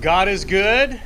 God is good.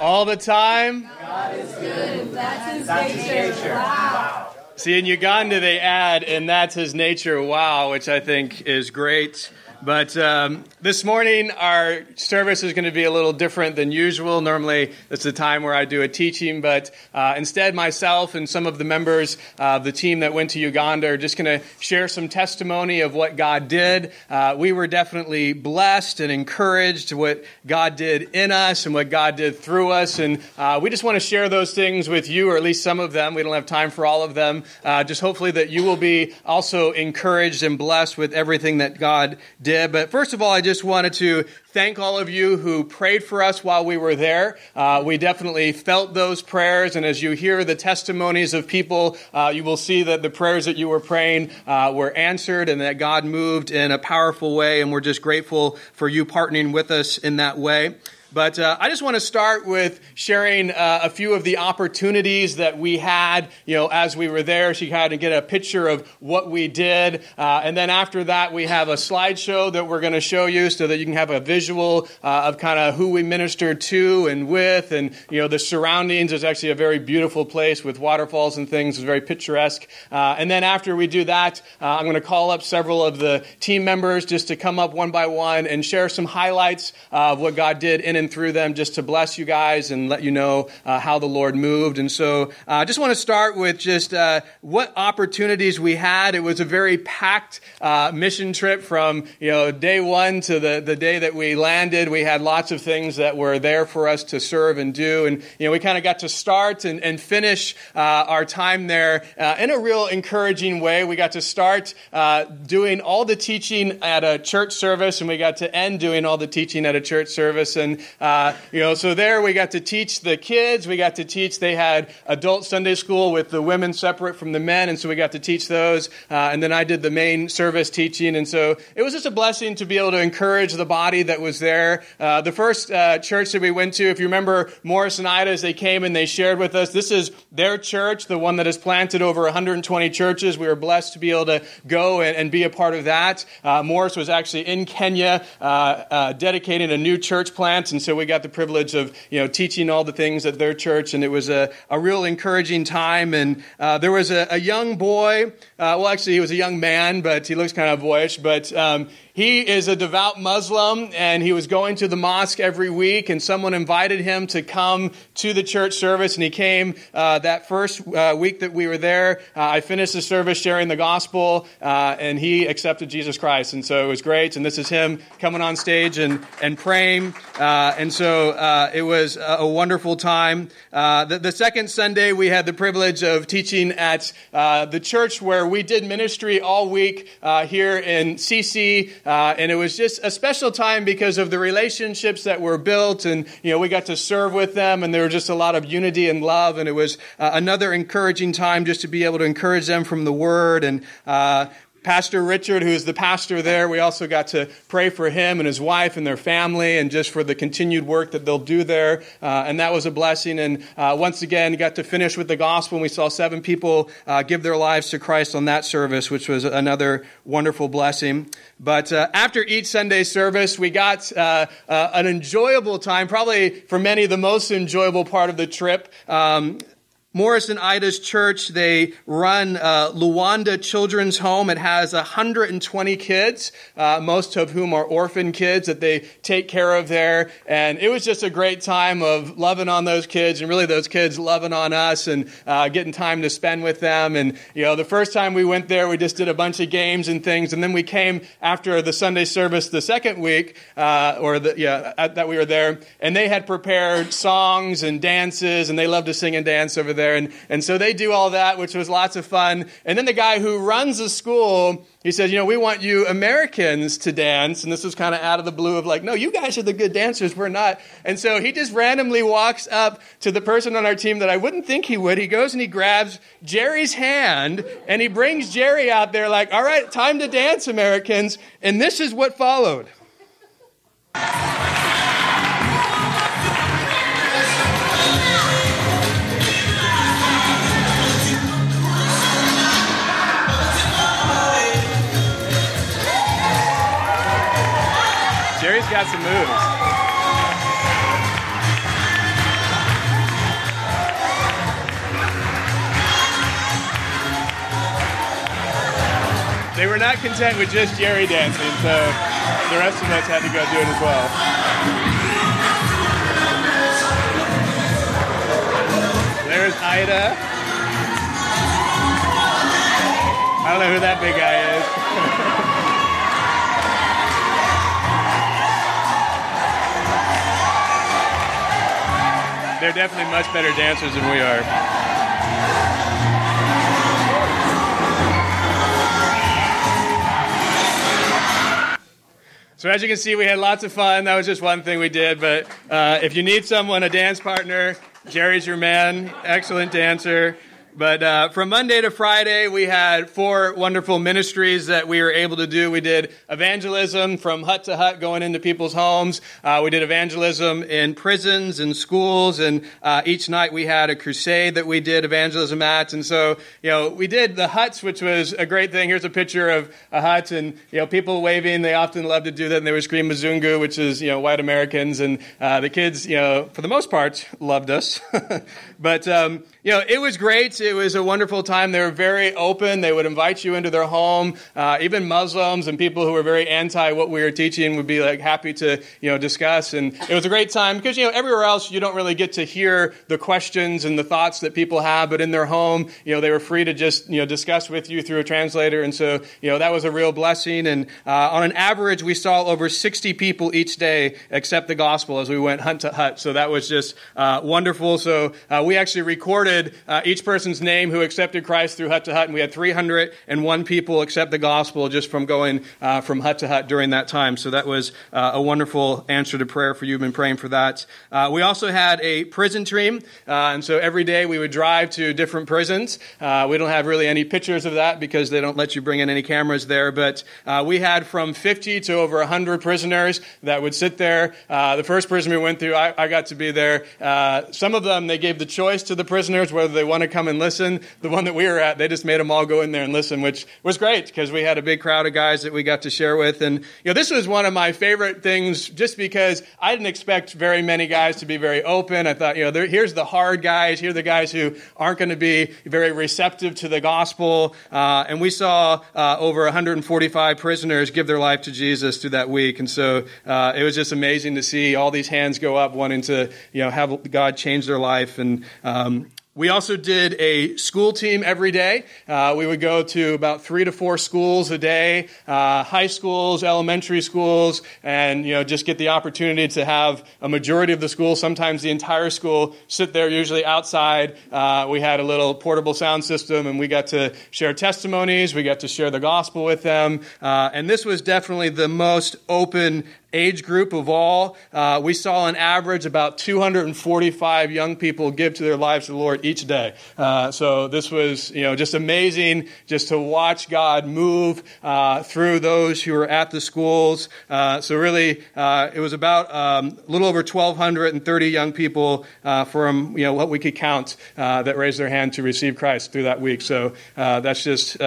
All the time. God is good. That's his That's nature. nature. Wow. See, in Uganda, they add, and that's his nature, wow, which I think is great. But um, this morning, our service is going to be a little different than usual. Normally, it's the time where I do a teaching, but uh, instead, myself and some of the members of the team that went to Uganda are just going to share some testimony of what God did. Uh, we were definitely blessed and encouraged what God did in us and what God did through us. And uh, we just want to share those things with you, or at least some of them. We don't have time for all of them. Uh, just hopefully that you will be also encouraged and blessed with everything that God did. But first of all, I just wanted to thank all of you who prayed for us while we were there. Uh, we definitely felt those prayers, and as you hear the testimonies of people, uh, you will see that the prayers that you were praying uh, were answered and that God moved in a powerful way, and we're just grateful for you partnering with us in that way. But uh, I just want to start with sharing uh, a few of the opportunities that we had, you know, as we were there. You kind of get a picture of what we did. Uh, and then after that, we have a slideshow that we're going to show you so that you can have a visual uh, of kind of who we ministered to and with and, you know, the surroundings. It's actually a very beautiful place with waterfalls and things. It's very picturesque. Uh, and then after we do that, uh, I'm going to call up several of the team members just to come up one by one and share some highlights of what God did in and through them just to bless you guys and let you know uh, how the Lord moved. And so uh, I just want to start with just uh, what opportunities we had. It was a very packed uh, mission trip from you know day one to the, the day that we landed. We had lots of things that were there for us to serve and do. And you know we kind of got to start and, and finish uh, our time there uh, in a real encouraging way. We got to start doing all the teaching at a church service, and we got to end doing all the teaching at a church service. And uh, you know, so there we got to teach the kids. We got to teach. They had adult Sunday school with the women separate from the men, and so we got to teach those. Uh, and then I did the main service teaching, and so it was just a blessing to be able to encourage the body that was there. Uh, the first uh, church that we went to, if you remember, Morris and Ida, as they came and they shared with us, this is their church, the one that has planted over 120 churches. We were blessed to be able to go and, and be a part of that. Uh, Morris was actually in Kenya uh, dedicating a new church plant, and so we got the privilege of you know teaching all the things at their church, and it was a, a real encouraging time. And uh, there was a, a young boy. Uh, well, actually, he was a young man, but he looks kind of boyish. But um, he is a devout Muslim, and he was going to the mosque every week, and someone invited him to come to the church service, and he came uh, that first uh, week that we were there. Uh, I finished the service sharing the gospel, uh, and he accepted Jesus Christ, and so it was great. And this is him coming on stage and, and praying, uh, and so uh, it was a wonderful time. The, the, second Sunday, we had the privilege of teaching at the church where we did ministry all week here in CC. Uh, and it was just a special time because of the relationships that were built. And, you know, we got to serve with them, and there was just a lot of unity and love. And it was uh, another encouraging time just to be able to encourage them from the Word. And uh, Pastor Richard, who's the pastor there, we also got to pray for him and his wife and their family and just for the continued work that they'll do there. Uh, and that was a blessing. And uh, once again, got to finish with the gospel. And we saw seven people uh, give their lives to Christ on that service, which was another wonderful blessing. But uh, after each Sunday service, we got uh, uh, an enjoyable time, probably for many the most enjoyable part of the trip. Um, Morris and Ida's church, they run uh, Luanda Children's Home. It has 120 kids, uh, most of whom are orphan kids that they take care of there. And it was just a great time of loving on those kids and really those kids loving on us and uh, getting time to spend with them. And, you know, the first time we went there, we just did a bunch of games and things. And then we came after the Sunday service the second week, uh, or the, yeah, at, that we were there, and they had prepared songs and dances, and they love to sing and dance over there And, and so they do all that, which was lots of fun. And then the guy who runs the school, he says, you know, we want you Americans to dance. And this was kind of out of the blue of like, no, you guys are the good dancers. We're not. And so he just randomly walks up to the person on our team that I wouldn't think he would. He goes and he grabs Jerry's hand and he brings Jerry out there like, all right, time to dance, Americans. And this is what followed. Got some moves. They were not content with just Jerry dancing, so the rest of us had to go do it as well. There's Ida. I don't know who that big guy is. They're definitely much better dancers than we are. So as you can see, we had lots of fun. That was just one thing we did. But uh, if you need someone, a dance partner, Jerry's your man. Excellent dancer. But uh, from Monday to Friday, we had four wonderful ministries that we were able to do. We did evangelism from hut to hut, going into people's homes. Uh, we did evangelism in prisons and schools, and uh, each night we had a crusade that we did evangelism at. And so, you know, we did the huts, which was a great thing. Here's a picture of a hut, and you know, people waving. They often love to do that, and they would scream "Mzungu," which is you know, white Americans, and uh, the kids, you know, for the most part, loved us. but um, you know, it was great. It was a wonderful time. They were very open. They would invite you into their home. Uh, even Muslims and people who were very anti what we were teaching would be like happy to, you know, discuss. And it was a great time because, you know, everywhere else you don't really get to hear the questions and the thoughts that people have. But in their home, you know, they were free to just, you know, discuss with you through a translator. And so, you know, that was a real blessing. And uh, on an average, we saw over 60 people each day accept the gospel as we went hut to hut. So that was just uh, wonderful. So uh, we actually recorded uh, each person's name who accepted Christ through hut to hut, and we had 301 people accept the gospel just from going uh, from hut to hut during that time. So that was uh, a wonderful answer to prayer for you. I've been praying for that. Uh, we also had a prison team, uh, and so every day we would drive to different prisons. Uh, we don't have really any pictures of that because they don't let you bring in any cameras there, but we had from 50 to over 100 prisoners that would sit there. the first prison we went through, I, I got to be there. some of them, they gave the choice to the prisoners whether they want to come and listen. The one that we were at, they just made them all go in there and listen, which was great because we had a big crowd of guys that we got to share with. And, you know, this was one of my favorite things just because I didn't expect very many guys to be very open. I thought, you know, here's the hard guys. Here are the guys who aren't going to be very receptive to the gospel. Uh, and we saw uh, over 145 prisoners give their life to Jesus through that week. And so uh, it was just amazing to see all these hands go up wanting to, you know, have God change their life. And, um, we also did a school team every day. Uh, we would go to about three to four schools a day, uh, high schools, elementary schools, and you know just get the opportunity to have a majority of the school, sometimes the entire school, sit there usually outside. Uh, we had a little portable sound system, and we got to share testimonies. We got to share the gospel with them, uh, and this was definitely the most open age group of all. Uh, we saw on average about 245 young people give to their lives to the Lord each day. Uh, so this was, you know, just amazing just to watch God move uh, through those who were at the schools. Uh, so really, uh, it was about um, a little over 1,230 young people uh, from, you know, what we could count that raised their hand to receive Christ through that week. So that's just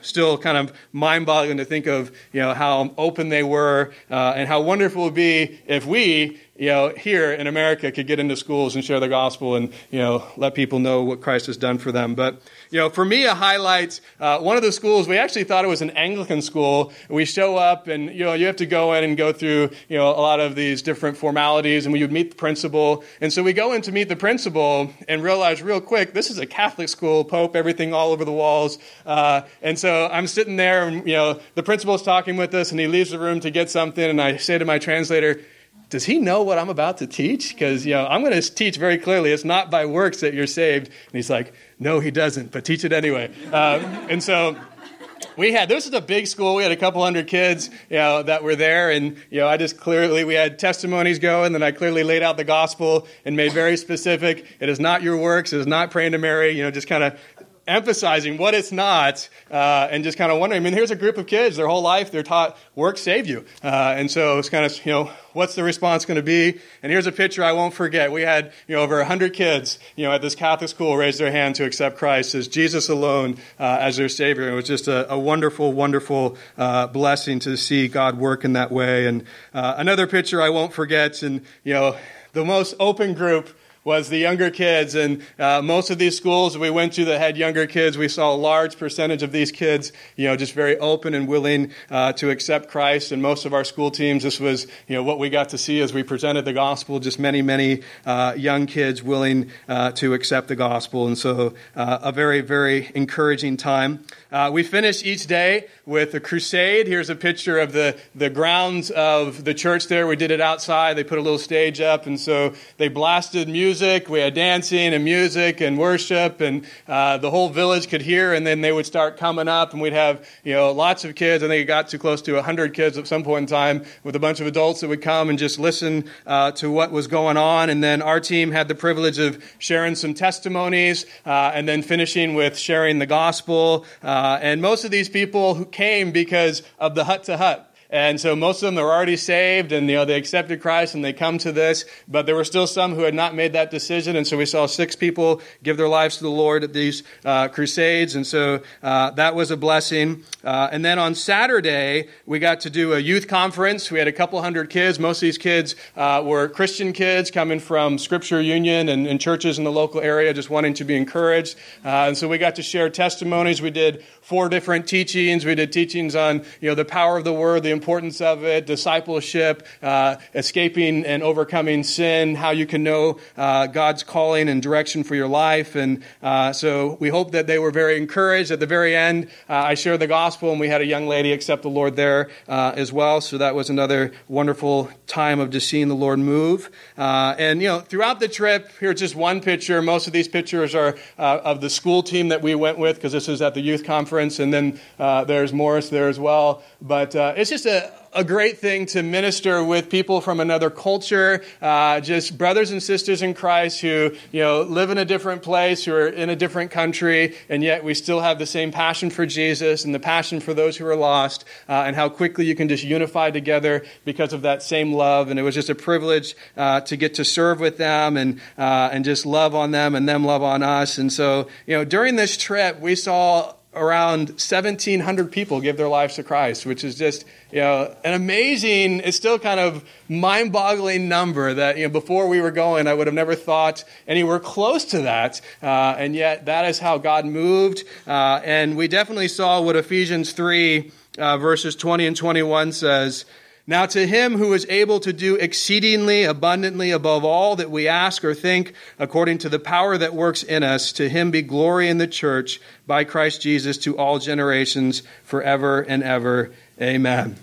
still kind of mind-boggling to think of, you know, how open they were and how wonderful it would be if we, you know, here in America could get into schools and share the gospel and, you know, let people know what Christ has done for them. But, you know, for me, a highlight, uh, one of the schools, we actually thought it was an Anglican school. We show up and, you know, you have to go in and go through, you know, a lot of these different formalities and we would meet the principal. And so we go in to meet the principal and realize real quick, this is a Catholic school, Pope, everything all over the walls. Uh, and so I'm sitting there and, you know, the principal's talking with us and he leaves the room to get something and I say to my translator, does he know what I'm about to teach? Because, you know, I'm going to teach very clearly it's not by works that you're saved. And he's like, no, he doesn't, but teach it anyway. Uh, and so we had this is a big school we had a couple hundred kids you know that were there and you know i just clearly we had testimonies going and i clearly laid out the gospel and made very specific it is not your works it is not praying to mary you know just kind of emphasizing what it's not uh, and just kind of wondering. I mean, here's a group of kids, their whole life they're taught work save you. Uh, and so it's kind of, you know, what's the response going to be? And here's a picture I won't forget. We had, you know, over 100 kids, you know, at this Catholic school raise their hand to accept Christ as Jesus alone uh, as their Savior. It was just a, a wonderful, wonderful uh, blessing to see God work in that way. And uh, another picture I won't forget, and, you know, the most open group was the younger kids. And uh, most of these schools we went to that had younger kids, we saw a large percentage of these kids, you know, just very open and willing uh, to accept Christ. And most of our school teams, this was, you know, what we got to see as we presented the gospel. Just many, many uh, young kids willing uh, to accept the gospel. And so, uh, a very, very encouraging time. Uh, we finished each day with a crusade. Here's a picture of the, the grounds of the church there. We did it outside. They put a little stage up, and so they blasted music. We had dancing and music and worship, and uh, the whole village could hear, and then they would start coming up, and we'd have you know lots of kids. I think it got to close to 100 kids at some point in time with a bunch of adults that would come and just listen uh, to what was going on. And then our team had the privilege of sharing some testimonies uh, and then finishing with sharing the gospel. Uh, and most of these people came because of the hut to hut and so most of them are already saved and you know they accepted Christ and they come to this, but there were still some who had not made that decision. And so we saw six people give their lives to the Lord at these uh, crusades, and so uh, that was a blessing. Uh, and then on Saturday we got to do a youth conference. We had a couple hundred kids. Most of these kids uh, were Christian kids coming from Scripture Union and, and, churches in the local area, just wanting to be encouraged. Uh, and so we got to share testimonies. We did four different teachings. We did teachings on you know the power of the Word, the importance of it, discipleship, uh, escaping and overcoming sin, how you can know uh, God's calling and direction for your life. And uh, so we hope that they were very encouraged. At the very end, uh, I shared the gospel, and we had a young lady accept the Lord there uh, as well. So that was another wonderful time of just seeing the Lord move. And you know, throughout the trip, here's just one picture. Most of these pictures are of the school team that we went with because this is at the youth conference, and then there's Morris there as well. But it's just a a, a great thing to minister with people from another culture, uh, just brothers and sisters in Christ who you know live in a different place, who are in a different country, and yet we still have the same passion for Jesus and the passion for those who are lost, uh, and how quickly you can just unify together because of that same love. And it was just a privilege uh, to get to serve with them and uh, and just love on them and them love on us. And so you know during this trip we saw around 1,700 people give their lives to Christ, which is just you know an amazing. It's still kind of mind-boggling number that you know before we were going, I would have never thought anywhere close to that, uh, and yet that is how God moved, uh, and we definitely saw what Ephesians three uh, verses 20 and 21 says. Now, to him who is able to do exceedingly abundantly above all that we ask or think, according to the power that works in us, to him be glory in the church by Christ Jesus to all generations, forever and ever. Amen.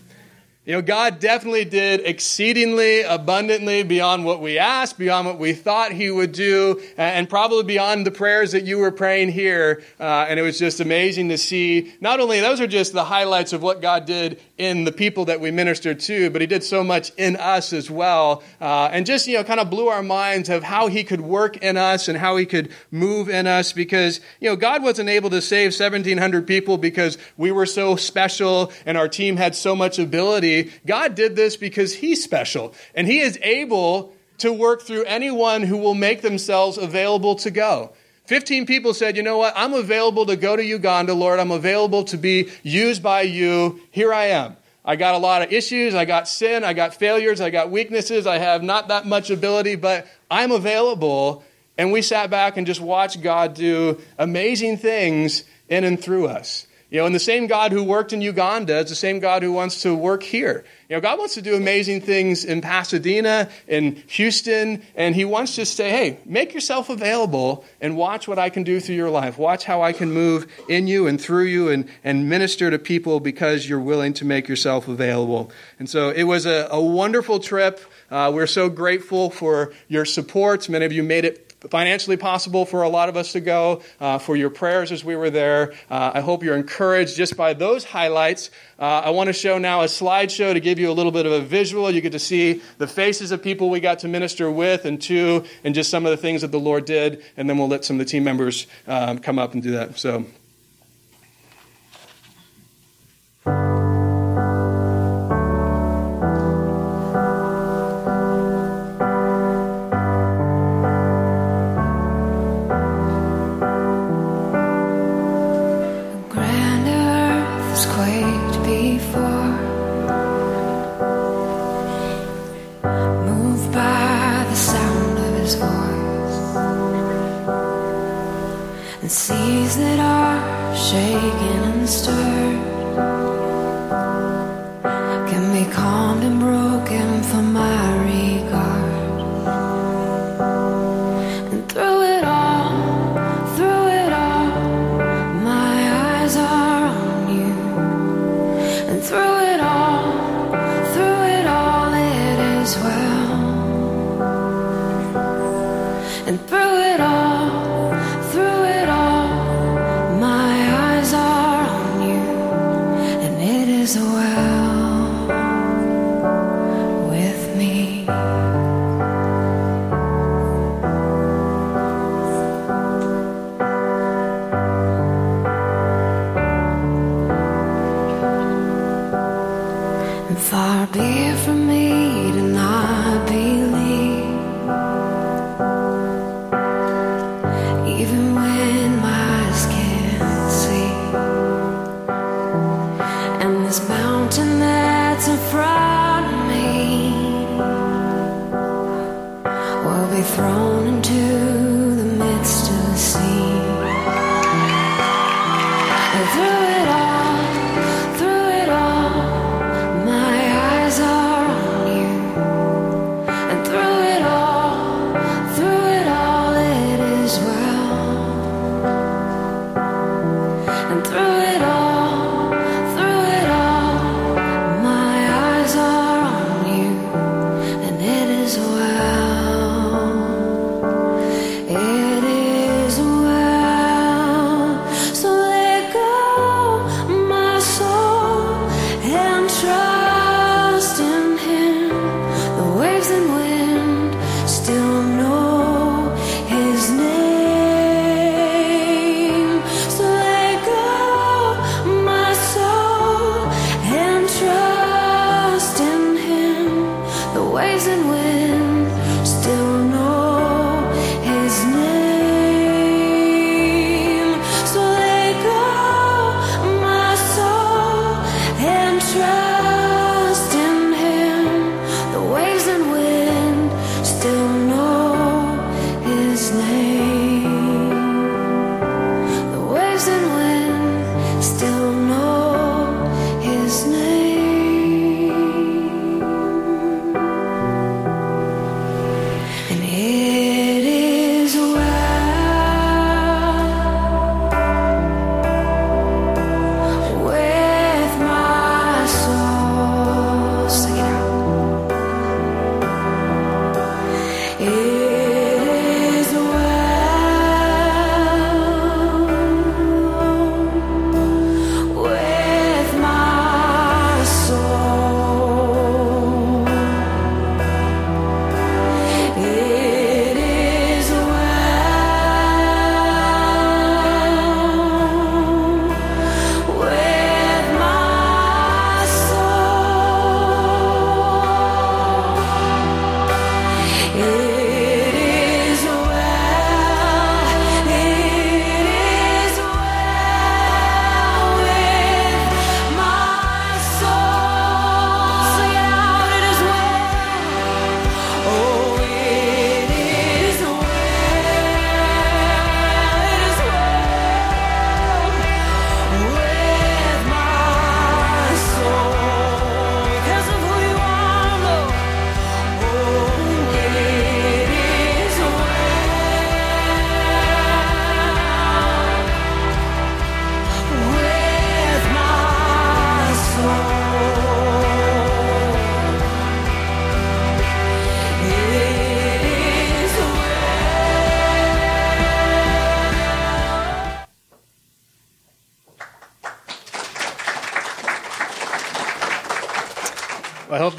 You know, God definitely did exceedingly abundantly beyond what we asked, beyond what we thought He would do, and probably beyond the prayers that you were praying here. Uh, and it was just amazing to see. Not only those are just the highlights of what God did in the people that we ministered to, but He did so much in us as well. Uh, and just, you know, kind of blew our minds of how He could work in us and how He could move in us because, you know, God wasn't able to save 1,700 people because we were so special and our team had so much ability. God did this because He's special, and He is able to work through anyone who will make themselves available to go. 15 people said, You know what? I'm available to go to Uganda, Lord. I'm available to be used by you. Here I am. I got a lot of issues. I got sin. I got failures. I got weaknesses. I have not that much ability, but I'm available. And we sat back and just watched God do amazing things in and through us. You know, and the same God who worked in Uganda is the same God who wants to work here. You know, God wants to do amazing things in Pasadena, in Houston, and He wants to say, hey, make yourself available and watch what I can do through your life. Watch how I can move in you and through you and, and minister to people because you're willing to make yourself available. And so it was a, a wonderful trip. Uh, we're so grateful for your support. Many of you made it financially possible for a lot of us to go, uh, for your prayers as we were there. Uh, I hope you're encouraged just by those highlights. Uh, I want to show now a slideshow to give you a little bit of a visual. You get to see the faces of people we got to minister with, and to, and just some of the things that the Lord did, and then we'll let some of the team members um, come up and do that. So. and seas that are shaken and stirred can be calmed and broken for miles.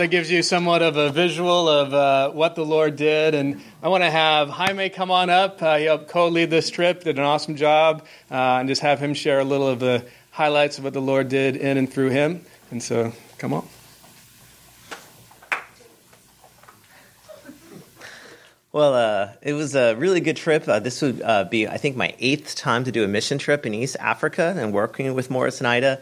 That gives you somewhat of a visual of uh, what the Lord did. And I want to have Jaime come on up. Uh, he helped co-lead this trip, did an awesome job, uh, and just have him share a little of the highlights of what the Lord did in and through him. And so, come on. Well, uh, it was a really good trip. Uh, this would uh, be, I think, my eighth time to do a mission trip in East Africa and working with Morris and Ida.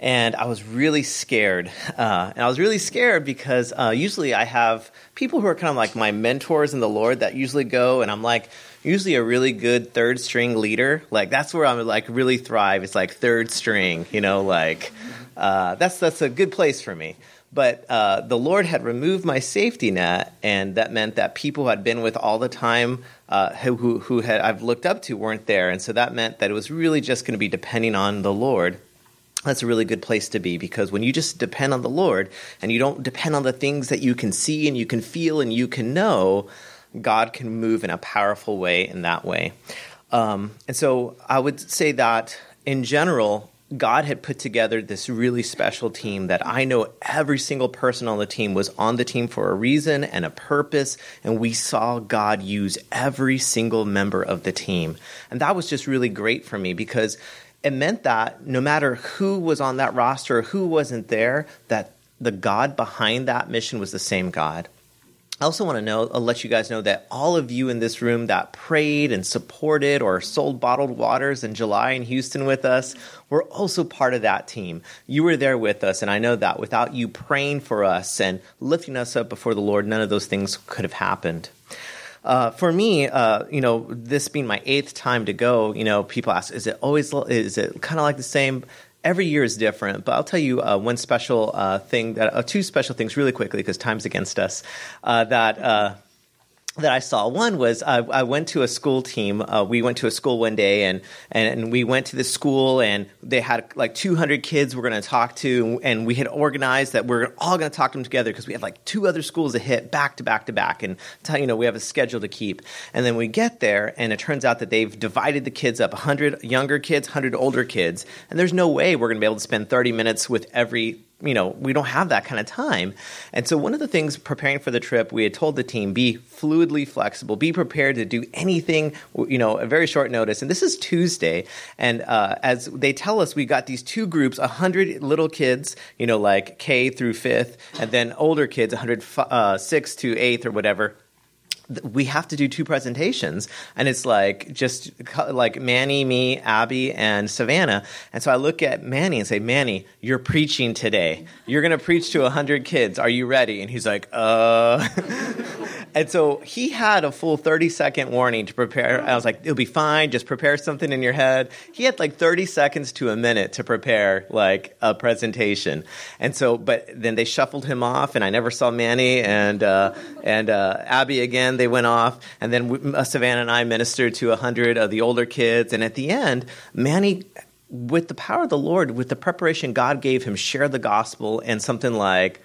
And I was really scared. Uh, and I was really scared because uh, usually I have people who are kind of like my mentors in the Lord that usually go, and I'm like, usually a really good third string leader. Like, that's where I'm like really thrive. It's like third string, you know, like, uh, that's, that's a good place for me. But uh, the Lord had removed my safety net, and that meant that people who had been with all the time, uh, who, who had I've looked up to, weren't there, and so that meant that it was really just going to be depending on the Lord. That's a really good place to be because when you just depend on the Lord and you don't depend on the things that you can see and you can feel and you can know, God can move in a powerful way in that way. Um, and so I would say that in general, God had put together this really special team that I know every single person on the team was on the team for a reason and a purpose, and we saw God use every single member of the team. And that was just really great for me because it meant that no matter who was on that roster or who wasn't there, that the God behind that mission was the same God. I also want to know, I'll let you guys know that all of you in this room that prayed and supported or sold bottled waters in July in Houston with us were also part of that team. You were there with us, and I know that without you praying for us and lifting us up before the Lord, none of those things could have happened. Uh, for me, uh, you know, this being my eighth time to go, you know, people ask, is it always, is it kind of like the same? every year is different, but I'll tell you uh, one special uh, thing that uh, two special things really quickly because time's against us uh, that that I saw. One was I, I went to a school team. Uh, we went to a school one day, and, and, and we went to the school, and they had like 200 kids we're going to talk to, and we had organized that we're all going to talk to them together because we had like two other schools to hit back to back to back, and you know we have a schedule to keep. And then we get there, and it turns out that they've divided the kids up: 100 younger kids, 100 older kids, and there's no way we're going to be able to spend 30 minutes with every you know, we don't have that kind of time. And so, one of the things preparing for the trip, we had told the team be fluidly flexible, be prepared to do anything, you know, a very short notice. And this is Tuesday. And uh, as they tell us, we got these two groups 100 little kids, you know, like K through fifth, and then older kids, 106 uh, to eighth or whatever we have to do two presentations. And it's like just like manny me abby and savannah. And so i look at manny and say manny you're preaching today. You're going to preach to 100 kids. Are you ready? And he's like uh. And so he had a full 30 second warning to prepare. I was like it'll be fine. Just prepare something in your head. He had like 30 seconds to a minute to prepare like a presentation. And so but then they shuffled him off and i never saw manny and uh, and uh, abby again they went off, and then we, uh, Savannah and I ministered to a hundred of the older kids, and at the end, Manny with the power of the Lord, with the preparation God gave him, shared the gospel and something like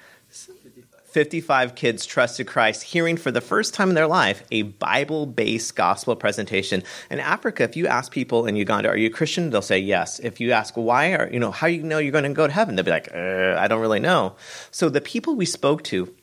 55 kids trusted Christ, hearing for the first time in their life a Bible based gospel presentation. In Africa, if you ask people in Uganda, Are you Christian? they'll say yes. If you ask why, or, you know, how you know you're going to go to heaven? They'll be like, uh, I don't really know. So the people we spoke to,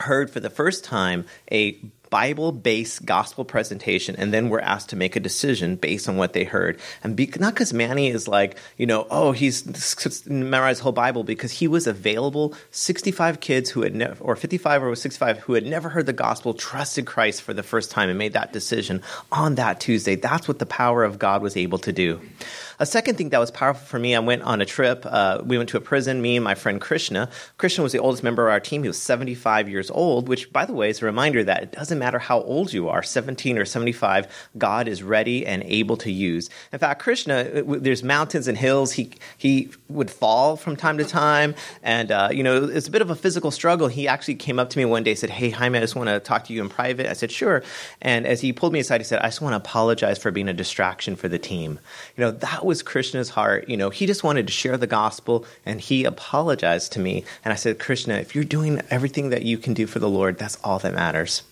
heard for the first time a Bible based gospel presentation, and then we're asked to make a decision based on what they heard. And be, not because Manny is like, you know, oh, he's memorized the whole Bible, because he was available. 65 kids who had never, or 55 or 65 who had never heard the gospel, trusted Christ for the first time and made that decision on that Tuesday. That's what the power of God was able to do. A second thing that was powerful for me, I went on a trip. Uh, we went to a prison, me and my friend Krishna. Krishna was the oldest member of our team. He was 75 years old, which, by the way, is a reminder that it doesn't matter how old you are 17 or 75, God is ready and able to use. In fact, Krishna, there's mountains and hills. He, he would fall from time to time. And, uh, you know, it's a bit of a physical struggle. He actually came up to me one day and said, Hey, Jaime, I just want to talk to you in private. I said, Sure. And as he pulled me aside, he said, I just want to apologize for being a distraction for the team. You know, that was Krishna's heart. You know, he just wanted to share the gospel and he apologized to me. And I said, Krishna, if you're doing everything that you can do for the Lord, that's all that matters.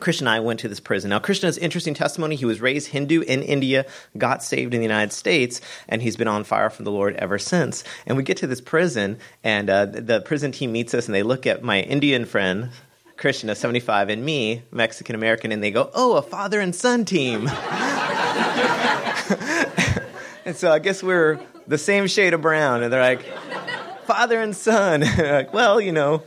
Krishna and I went to this prison. Now, Krishna's interesting testimony. He was raised Hindu in India, got saved in the United States, and he's been on fire for the Lord ever since. And we get to this prison, and uh, the prison team meets us, and they look at my Indian friend, Krishna, 75, and me, Mexican American, and they go, Oh, a father and son team. and so I guess we're the same shade of brown. And they're like, Father and son. like, well, you know,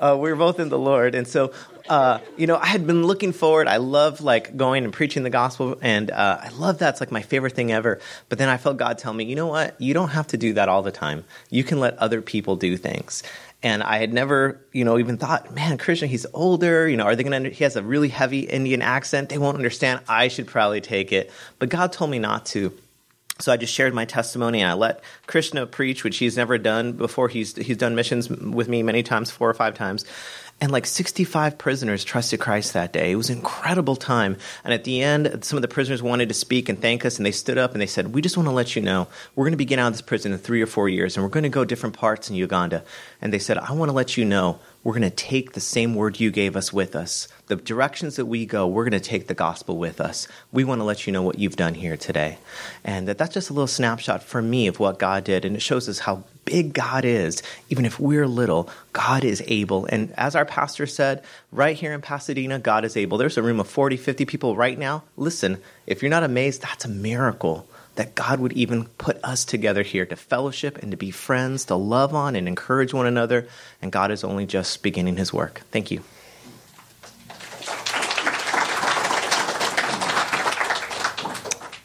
uh, we're both in the Lord. And so uh, you know, I had been looking forward. I love like going and preaching the gospel, and uh, I love that. It's like my favorite thing ever. But then I felt God tell me, you know what? You don't have to do that all the time. You can let other people do things. And I had never, you know, even thought, man, Krishna, he's older. You know, are they going to? He has a really heavy Indian accent. They won't understand. I should probably take it. But God told me not to. So I just shared my testimony and I let Krishna preach, which he's never done before. He's he's done missions with me many times, four or five times and like 65 prisoners trusted Christ that day. It was an incredible time. And at the end, some of the prisoners wanted to speak and thank us, and they stood up and they said, We just want to let you know we're going to be getting out of this prison in three or four years, and we're going to go different parts in Uganda. And they said, I want to let you know we're going to take the same word you gave us with us. The directions that we go, we're going to take the gospel with us. We want to let you know what you've done here today. And that, that's just a little snapshot for me of what God did. And it shows us how big God is. Even if we're little, God is able. And as our pastor said, right here in Pasadena, God is able. There's a room of 40, 50 people right now. Listen, if you're not amazed, that's a miracle that God would even put us together here to fellowship and to be friends, to love on and encourage one another. And God is only just beginning his work. Thank you.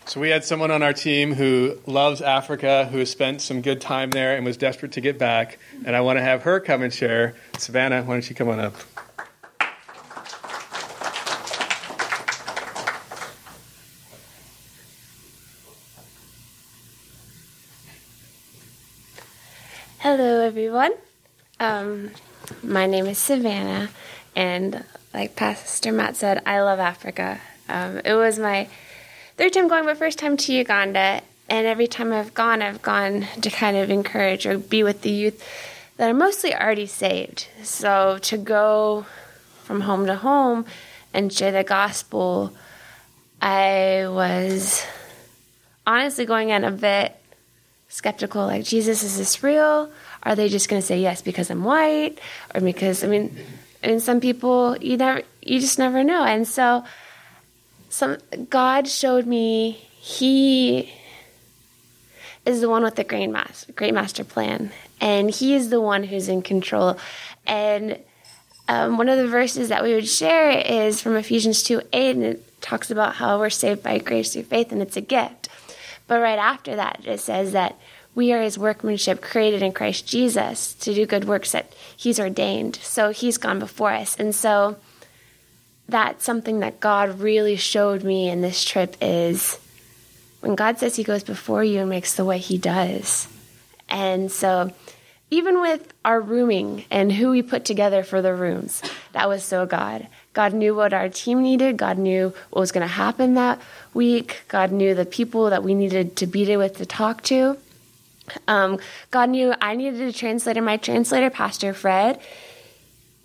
So we had someone on our team who loves Africa, who has spent some good time there and was desperate to get back. And I want to have her come and share. Savannah, why don't you come on up? Hello, everyone. Um, my name is Savannah, and like Pastor Matt said, I love Africa. Um, it was my third time going, but first time to Uganda. And every time I've gone, I've gone to kind of encourage or be with the youth that are mostly already saved. So to go from home to home and share the gospel, I was honestly going in a bit skeptical like jesus is this real are they just going to say yes because i'm white or because i mean I mean some people you never you just never know and so some god showed me he is the one with the great master, great master plan and he is the one who's in control and um, one of the verses that we would share is from ephesians 2 8 and it talks about how we're saved by grace through faith and it's a gift but right after that, it says that we are his workmanship created in Christ Jesus to do good works that he's ordained. So he's gone before us. And so that's something that God really showed me in this trip is when God says he goes before you and makes the way he does. And so even with our rooming and who we put together for the rooms, that was so God. God knew what our team needed. God knew what was going to happen that week. God knew the people that we needed to be with to talk to. Um, God knew I needed a translator. My translator, Pastor Fred,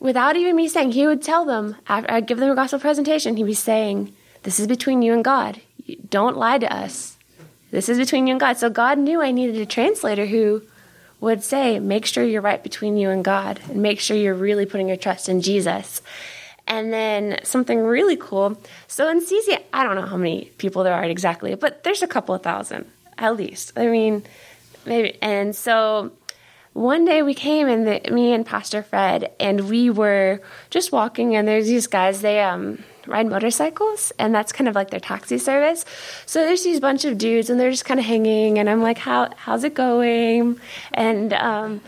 without even me saying, he would tell them, I'd uh, give them a gospel presentation. He'd be saying, This is between you and God. Don't lie to us. This is between you and God. So God knew I needed a translator who would say, Make sure you're right between you and God, and make sure you're really putting your trust in Jesus. And then something really cool. So in CC, I don't know how many people there are exactly, but there's a couple of thousand at least. I mean, maybe. And so one day we came and the, me and Pastor Fred and we were just walking and there's these guys. They um ride motorcycles and that's kind of like their taxi service. So there's these bunch of dudes and they're just kind of hanging and I'm like, how how's it going? And um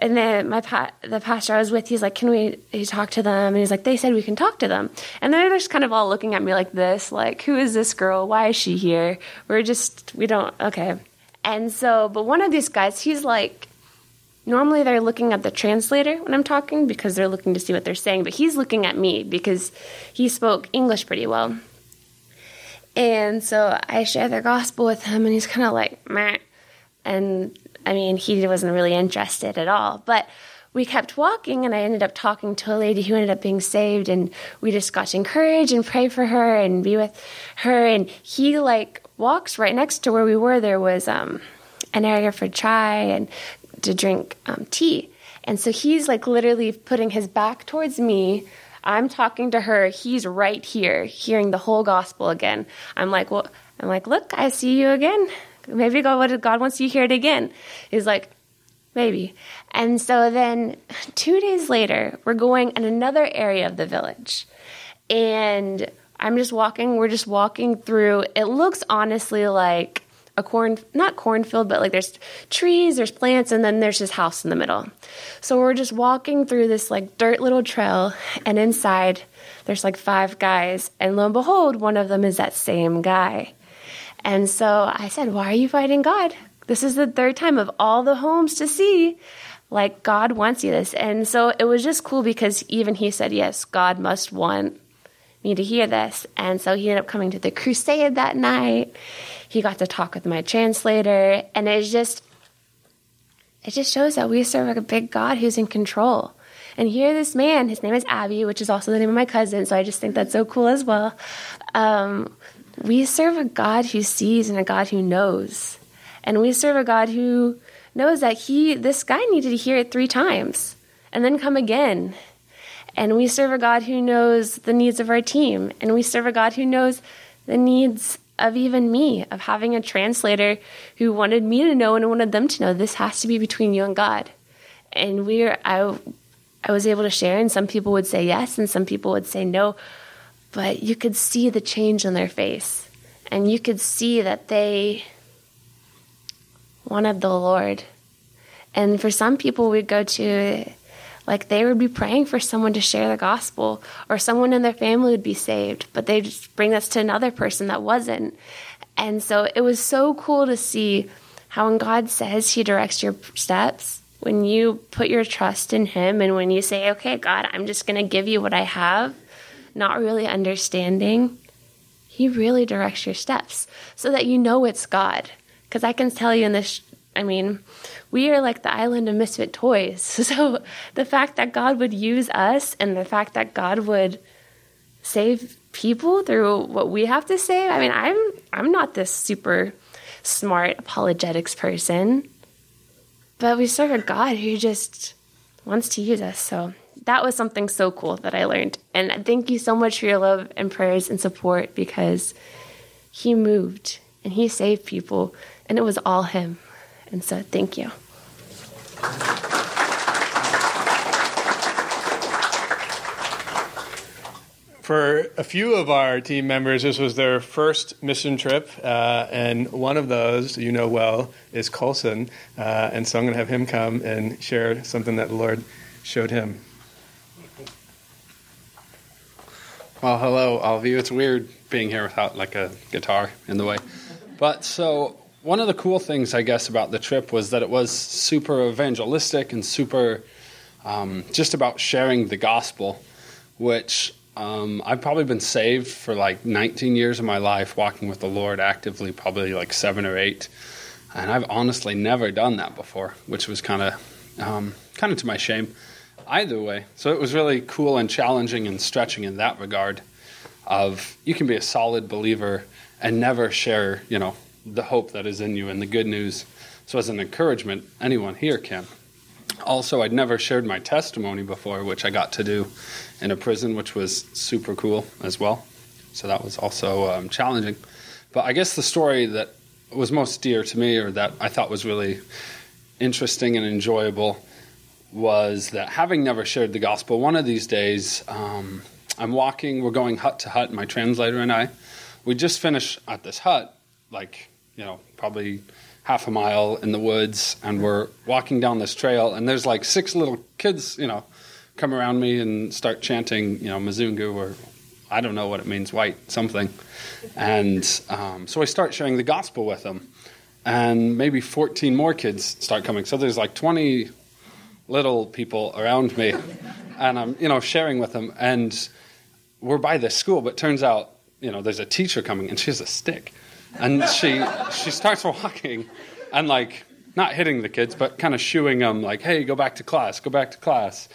and then my pa- the pastor I was with, he's like, "Can we he talk to them?" And he's like, "They said we can talk to them." And they're just kind of all looking at me like this, like, "Who is this girl? Why is she here?" We're just we don't okay. And so, but one of these guys, he's like, normally they're looking at the translator when I'm talking because they're looking to see what they're saying, but he's looking at me because he spoke English pretty well. And so I share the gospel with him, and he's kind of like, Meh. and I mean, he wasn't really interested at all. But we kept walking, and I ended up talking to a lady who ended up being saved, and we just got to encourage and pray for her and be with her. And he like walks right next to where we were. There was um, an area for chai and to drink um, tea, and so he's like literally putting his back towards me. I'm talking to her. He's right here, hearing the whole gospel again. I'm like, well, I'm like, look, I see you again. Maybe God, God wants you to hear it again. He's like, maybe. And so then two days later, we're going in another area of the village. And I'm just walking, we're just walking through. It looks honestly like a corn, not cornfield, but like there's trees, there's plants, and then there's this house in the middle. So we're just walking through this like dirt little trail, and inside there's like five guys. And lo and behold, one of them is that same guy. And so I said, Why are you fighting God? This is the third time of all the homes to see. Like, God wants you this. And so it was just cool because even he said, Yes, God must want me to hear this. And so he ended up coming to the crusade that night. He got to talk with my translator. And it's just, it just shows that we serve a big God who's in control. And here, this man, his name is Abby, which is also the name of my cousin. So I just think that's so cool as well. Um, we serve a God who sees and a God who knows. And we serve a God who knows that he this guy needed to hear it 3 times and then come again. And we serve a God who knows the needs of our team and we serve a God who knows the needs of even me, of having a translator who wanted me to know and wanted them to know this has to be between you and God. And we're I I was able to share and some people would say yes and some people would say no but you could see the change on their face. And you could see that they wanted the Lord. And for some people, we'd go to, like, they would be praying for someone to share the gospel, or someone in their family would be saved, but they just bring us to another person that wasn't. And so it was so cool to see how when God says He directs your steps, when you put your trust in Him, and when you say, okay, God, I'm just going to give you what I have not really understanding, He really directs your steps so that you know it's God. Because I can tell you in this, I mean, we are like the island of misfit toys. So the fact that God would use us and the fact that God would save people through what we have to say, I mean, I'm I'm not this super smart apologetics person, but we serve a God who just wants to use us. So that was something so cool that I learned. And thank you so much for your love and prayers and support because he moved and he saved people and it was all him. And so thank you. For a few of our team members, this was their first mission trip, uh, and one of those you know well is Colson. Uh, and so I'm going to have him come and share something that the Lord showed him. Well, hello, all of you. It's weird being here without like a guitar in the way. But so one of the cool things, I guess, about the trip was that it was super evangelistic and super um, just about sharing the gospel, which um, I've probably been saved for like 19 years of my life, walking with the Lord actively, probably like seven or eight. And I've honestly never done that before, which was kind of um, kind of to my shame either way. So it was really cool and challenging and stretching in that regard of you can be a solid believer and never share, you know, the hope that is in you and the good news. So as an encouragement, anyone here can. Also, I'd never shared my testimony before, which I got to do in a prison, which was super cool as well. So that was also um, challenging. But I guess the story that was most dear to me, or that I thought was really interesting and enjoyable, was that having never shared the gospel, one of these days um, I'm walking, we're going hut to hut, my translator and I. We just finished at this hut, like, you know, probably half a mile in the woods, and we're walking down this trail, and there's like six little kids, you know, come around me and start chanting, you know, Mzungu or I don't know what it means, white, something. And um, so I start sharing the gospel with them. And maybe 14 more kids start coming. So there's like 20 little people around me, and I'm you know sharing with them. And we're by this school, but turns out you know there's a teacher coming, and she has a stick, and she she starts walking, and like not hitting the kids, but kind of shooing them, like, "Hey, go back to class, go back to class."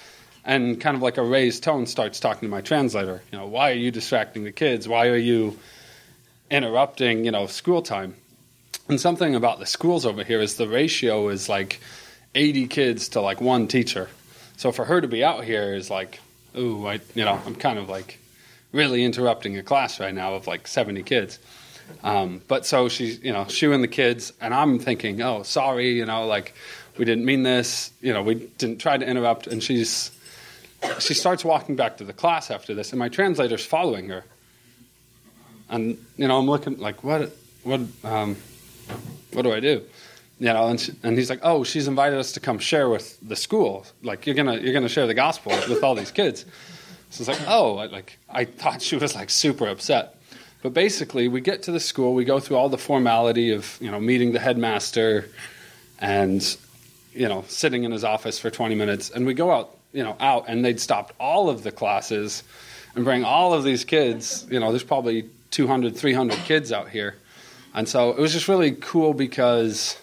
And kind of like a raised tone starts talking to my translator. You know, why are you distracting the kids? Why are you interrupting, you know, school time? And something about the schools over here is the ratio is like 80 kids to like one teacher. So for her to be out here is like, ooh, I, you know, I'm kind of like really interrupting a class right now of like 70 kids. Um, but so she's, you know, shooing the kids, and I'm thinking, oh, sorry, you know, like we didn't mean this, you know, we didn't try to interrupt. And she's, she starts walking back to the class after this, and my translator's following her. And you know, I'm looking like, what, what, um, what do I do? You know, and, she, and he's like, oh, she's invited us to come share with the school. Like, you're gonna you're gonna share the gospel with all these kids. So it's like, oh, I, like I thought she was like super upset. But basically, we get to the school, we go through all the formality of you know meeting the headmaster, and you know sitting in his office for 20 minutes, and we go out you know out, and they'd stopped all of the classes and bring all of these kids. You know, there's probably 200, 300 kids out here, and so it was just really cool because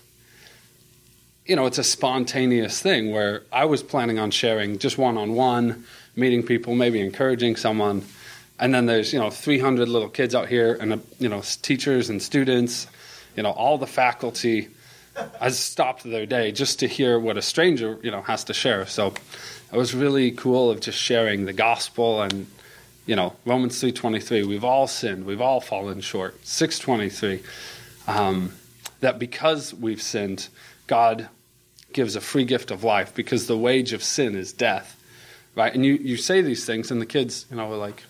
you know, it's a spontaneous thing where I was planning on sharing just one on one, meeting people, maybe encouraging someone. And then there's, you know, 300 little kids out here and, you know, teachers and students, you know, all the faculty has stopped their day just to hear what a stranger, you know, has to share. So it was really cool of just sharing the gospel and, you know, Romans 3.23, we've all sinned, we've all fallen short. 6.23, um, that because we've sinned, God gives a free gift of life because the wage of sin is death. Right? And you, you say these things, and the kids, you know, are like,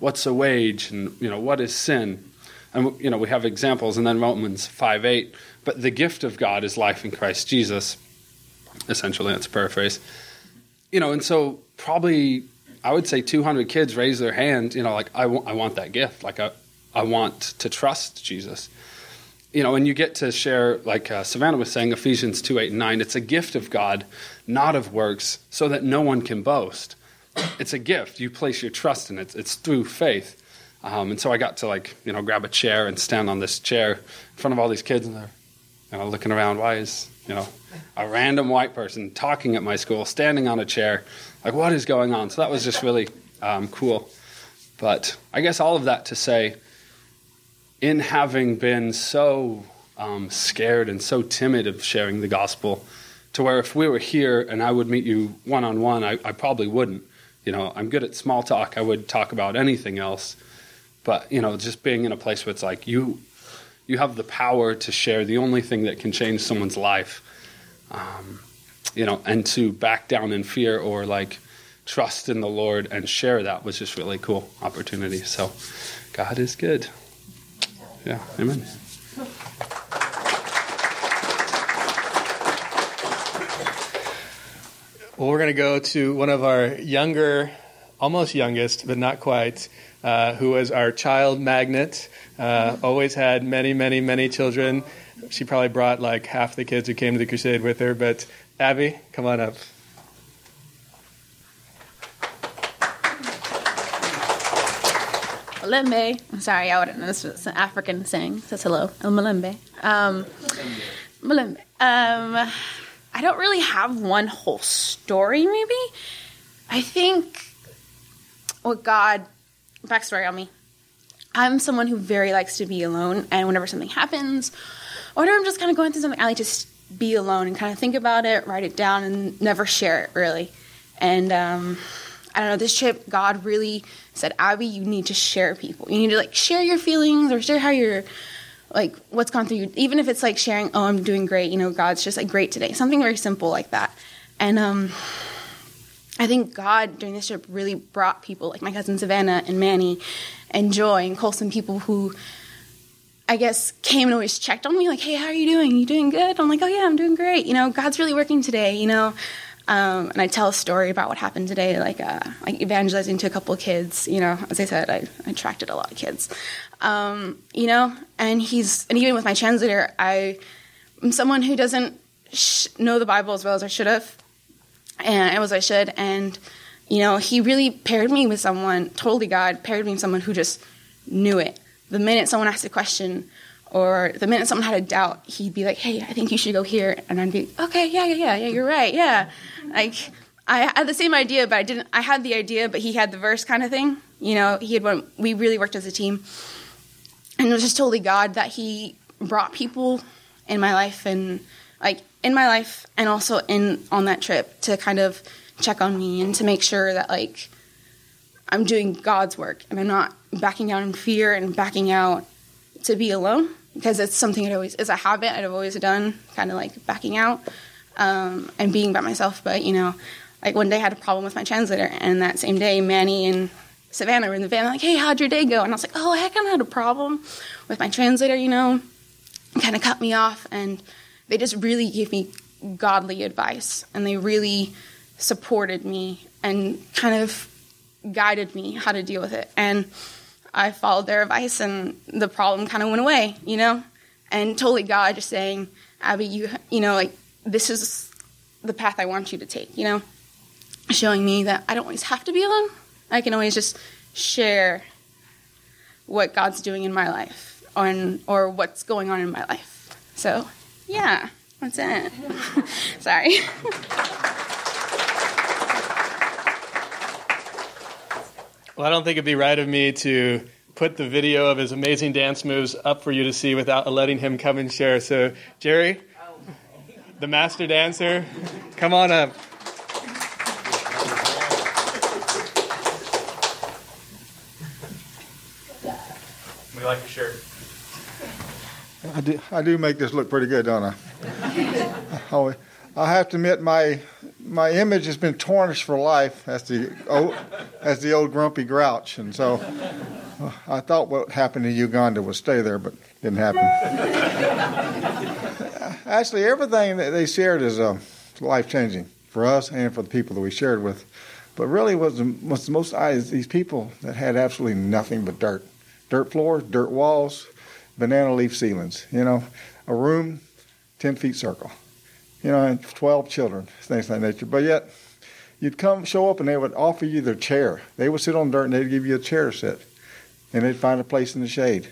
what's a wage? And, you know, what is sin? And, you know, we have examples, and then Romans 5 8. But the gift of God is life in Christ Jesus. Essentially, that's a paraphrase. You know, and so probably, I would say 200 kids raise their hand, you know, like, I, w- I want that gift. Like, I, I want to trust Jesus you know, and you get to share, like uh, Savannah was saying, Ephesians 2 8 and 9, it's a gift of God, not of works, so that no one can boast. It's a gift. You place your trust in it, it's through faith. Um, and so I got to, like, you know, grab a chair and stand on this chair in front of all these kids, and they're, you know, looking around. Why is, you know, a random white person talking at my school, standing on a chair? Like, what is going on? So that was just really um, cool. But I guess all of that to say, in having been so um, scared and so timid of sharing the gospel, to where if we were here and I would meet you one on one, I probably wouldn't. You know, I'm good at small talk. I would talk about anything else, but you know, just being in a place where it's like you, you have the power to share the only thing that can change someone's life. Um, you know, and to back down in fear or like trust in the Lord and share that was just really cool opportunity. So, God is good. Yeah, amen. Well, we're going to go to one of our younger, almost youngest, but not quite, uh, who was our child magnet. Uh, always had many, many, many children. She probably brought like half the kids who came to the crusade with her. But Abby, come on up. Malembe. I'm sorry, I wouldn't know this was an African saying. It Says hello. El Malembe. Um, Malembe. Um, I don't really have one whole story, maybe. I think what God, backstory on me. I'm someone who very likes to be alone, and whenever something happens, or I'm just kind of going through something, I like to be alone and kind of think about it, write it down, and never share it really. And um, I don't know, this trip, God really said, Abby, you need to share people. You need to like share your feelings or share how you're like what's gone through you. Even if it's like sharing, oh, I'm doing great. You know, God's just like great today. Something very simple like that. And um, I think God during this trip really brought people like my cousin Savannah and Manny and Joy and Colson, people who I guess came and always checked on me, like, hey, how are you doing? You doing good? I'm like, oh yeah, I'm doing great. You know, God's really working today. You know, um, and I tell a story about what happened today, like uh, like evangelizing to a couple of kids. You know, as I said, I, I attracted a lot of kids. Um, you know, and he's and even with my translator, I am someone who doesn't sh- know the Bible as well as I should have, and as I should. And you know, he really paired me with someone, totally God paired me with someone who just knew it. The minute someone asked a question, or the minute someone had a doubt, he'd be like, "Hey, I think you should go here," and I'd be, "Okay, yeah, yeah, yeah, yeah, you're right, yeah." Like I had the same idea, but I didn't. I had the idea, but he had the verse kind of thing. You know, he had one. We really worked as a team, and it was just totally God that He brought people in my life, and like in my life, and also in on that trip to kind of check on me and to make sure that like I'm doing God's work and I'm not backing out in fear and backing out to be alone because it's something that always is a habit I've always done, kind of like backing out um, and being by myself. But you know, like one day I had a problem with my translator, and that same day Manny and Savannah were in the van. like, "Hey, how'd your day go?" And I was like, "Oh, I kind of had a problem with my translator, you know." Kind of cut me off, and they just really gave me godly advice, and they really supported me and kind of guided me how to deal with it. And I followed their advice, and the problem kind of went away, you know. And totally God just saying, Abby, you you know, like this is the path I want you to take, you know, showing me that I don't always have to be alone. I can always just share what God's doing in my life, or or what's going on in my life. So, yeah, that's it. Sorry. Well, I don't think it'd be right of me to put the video of his amazing dance moves up for you to see without letting him come and share. So, Jerry, the master dancer, come on up. We like your shirt. I do, I do make this look pretty good, don't I? I, I have to admit, my my image has been tarnished for life as the old, as the old grumpy grouch, and so uh, I thought what happened in Uganda would stay there, but didn't happen. Actually, everything that they shared is uh, life changing for us and for the people that we shared with. But really, was the, was the most eyes these people that had absolutely nothing but dirt, dirt floors, dirt walls, banana leaf ceilings. You know, a room, ten feet circle you know, and 12 children, things of that nature. But yet, you'd come, show up, and they would offer you their chair. They would sit on dirt, and they'd give you a chair to sit, and they'd find a place in the shade.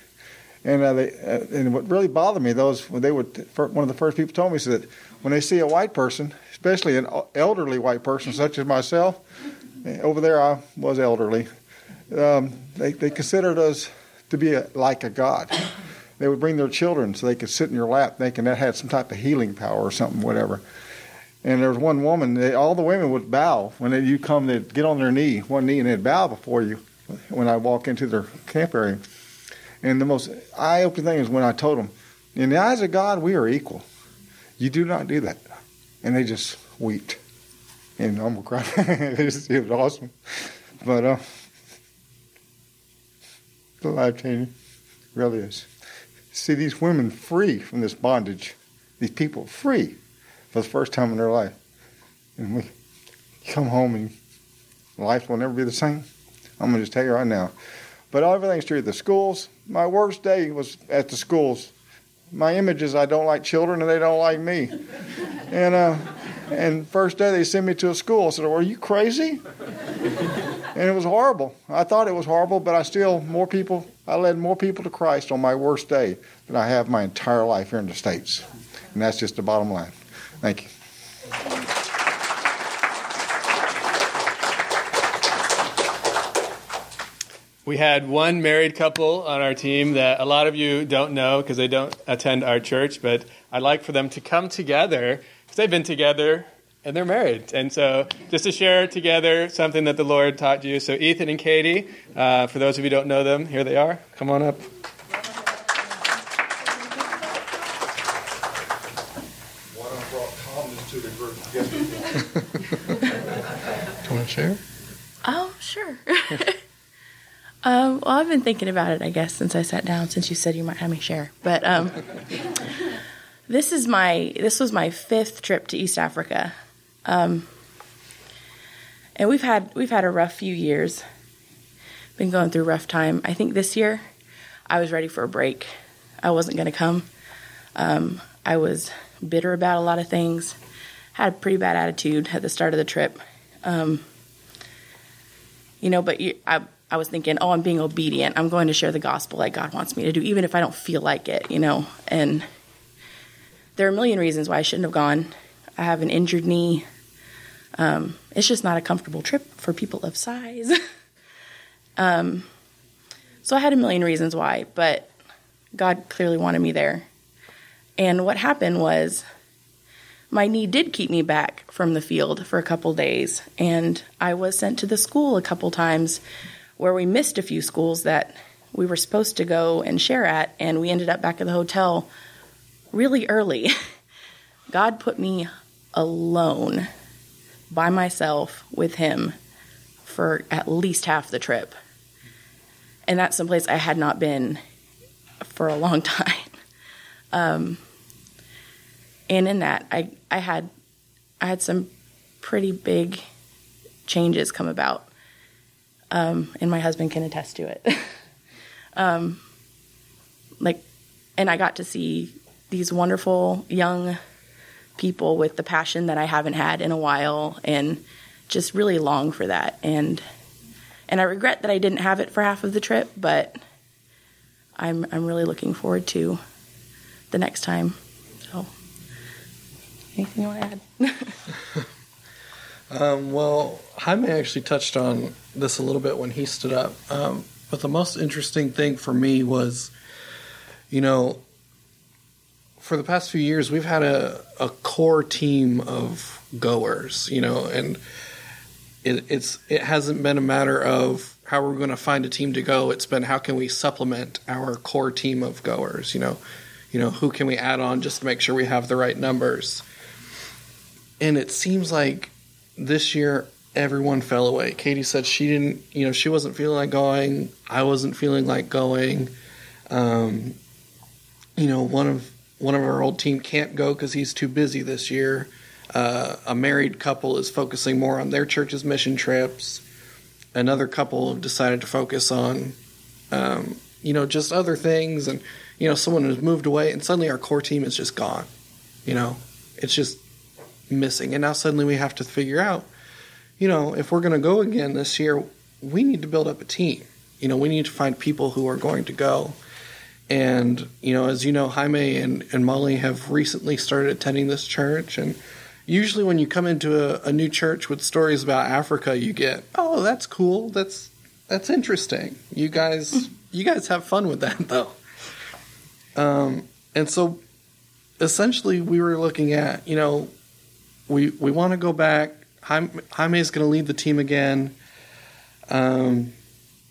And uh, they, uh, and what really bothered me, those when they would, one of the first people told me said that when they see a white person, especially an elderly white person such as myself, eh, over there I was elderly, um, they they considered us to be a, like a god they would bring their children so they could sit in your lap thinking that had some type of healing power or something, whatever. And there was one woman, they, all the women would bow. When you come, they'd get on their knee, one knee, and they'd bow before you when I walk into their camp area. And the most eye opening thing is when I told them, in the eyes of God, we are equal. You do not do that. And they just wept. And I'm going to cry. it was awesome. But uh, the life changing. Really is see these women free from this bondage, these people free for the first time in their life. And we come home and life will never be the same. I'm going to just tell you right now. But everything's true. The schools, my worst day was at the schools. My image is I don't like children and they don't like me. And uh, and first day they sent me to a school. I said, "Are you crazy?" and it was horrible. I thought it was horrible, but I still more people. I led more people to Christ on my worst day than I have my entire life here in the states, and that's just the bottom line. Thank you. We had one married couple on our team that a lot of you don't know because they don't attend our church, but I'd like for them to come together because they've been together and they're married. And so, just to share together something that the Lord taught you. So, Ethan and Katie, uh, for those of you who don't know them, here they are. Come on up. Do you want to share? Oh, sure. um, well, I've been thinking about it, I guess, since I sat down. Since you said you might have me share, but um, this is my this was my fifth trip to East Africa. Um, and we've had we've had a rough few years. Been going through rough time. I think this year I was ready for a break. I wasn't going to come. Um, I was bitter about a lot of things. Had a pretty bad attitude at the start of the trip. Um, you know, but you, I I was thinking, oh, I'm being obedient. I'm going to share the gospel like God wants me to do, even if I don't feel like it, you know. And there are a million reasons why I shouldn't have gone. I have an injured knee. Um, it's just not a comfortable trip for people of size. um, so I had a million reasons why, but God clearly wanted me there. And what happened was my knee did keep me back from the field for a couple days, and I was sent to the school a couple times where we missed a few schools that we were supposed to go and share at, and we ended up back at the hotel really early. God put me alone by myself with Him for at least half the trip. And that's someplace I had not been for a long time. Um, and in that, I, I had I had some pretty big changes come about um, and my husband can attest to it. um, like, and I got to see these wonderful young people with the passion that I haven't had in a while, and just really long for that. And and I regret that I didn't have it for half of the trip, but I'm I'm really looking forward to the next time. So, anything you want to add? Um, well, Jaime actually touched on this a little bit when he stood up. Um, but the most interesting thing for me was, you know, for the past few years, we've had a, a core team of goers, you know, and it, it's it hasn't been a matter of how we're going to find a team to go. It's been how can we supplement our core team of goers, you know, you know, who can we add on just to make sure we have the right numbers. And it seems like this year everyone fell away. Katie said she didn't, you know, she wasn't feeling like going. I wasn't feeling like going. Um, you know, one of one of our old team can't go because he's too busy this year. Uh, a married couple is focusing more on their church's mission trips. Another couple have decided to focus on, um, you know, just other things. And, you know, someone has moved away, and suddenly our core team is just gone. You know, it's just missing. And now suddenly we have to figure out, you know, if we're going to go again this year, we need to build up a team. You know, we need to find people who are going to go. And, you know, as you know, Jaime and, and Molly have recently started attending this church. And usually when you come into a, a new church with stories about Africa, you get, oh, that's cool. That's, that's interesting. You guys, you guys have fun with that though. Um, and so essentially we were looking at, you know, we we want to go back. Jaime, is going to lead the team again. Um,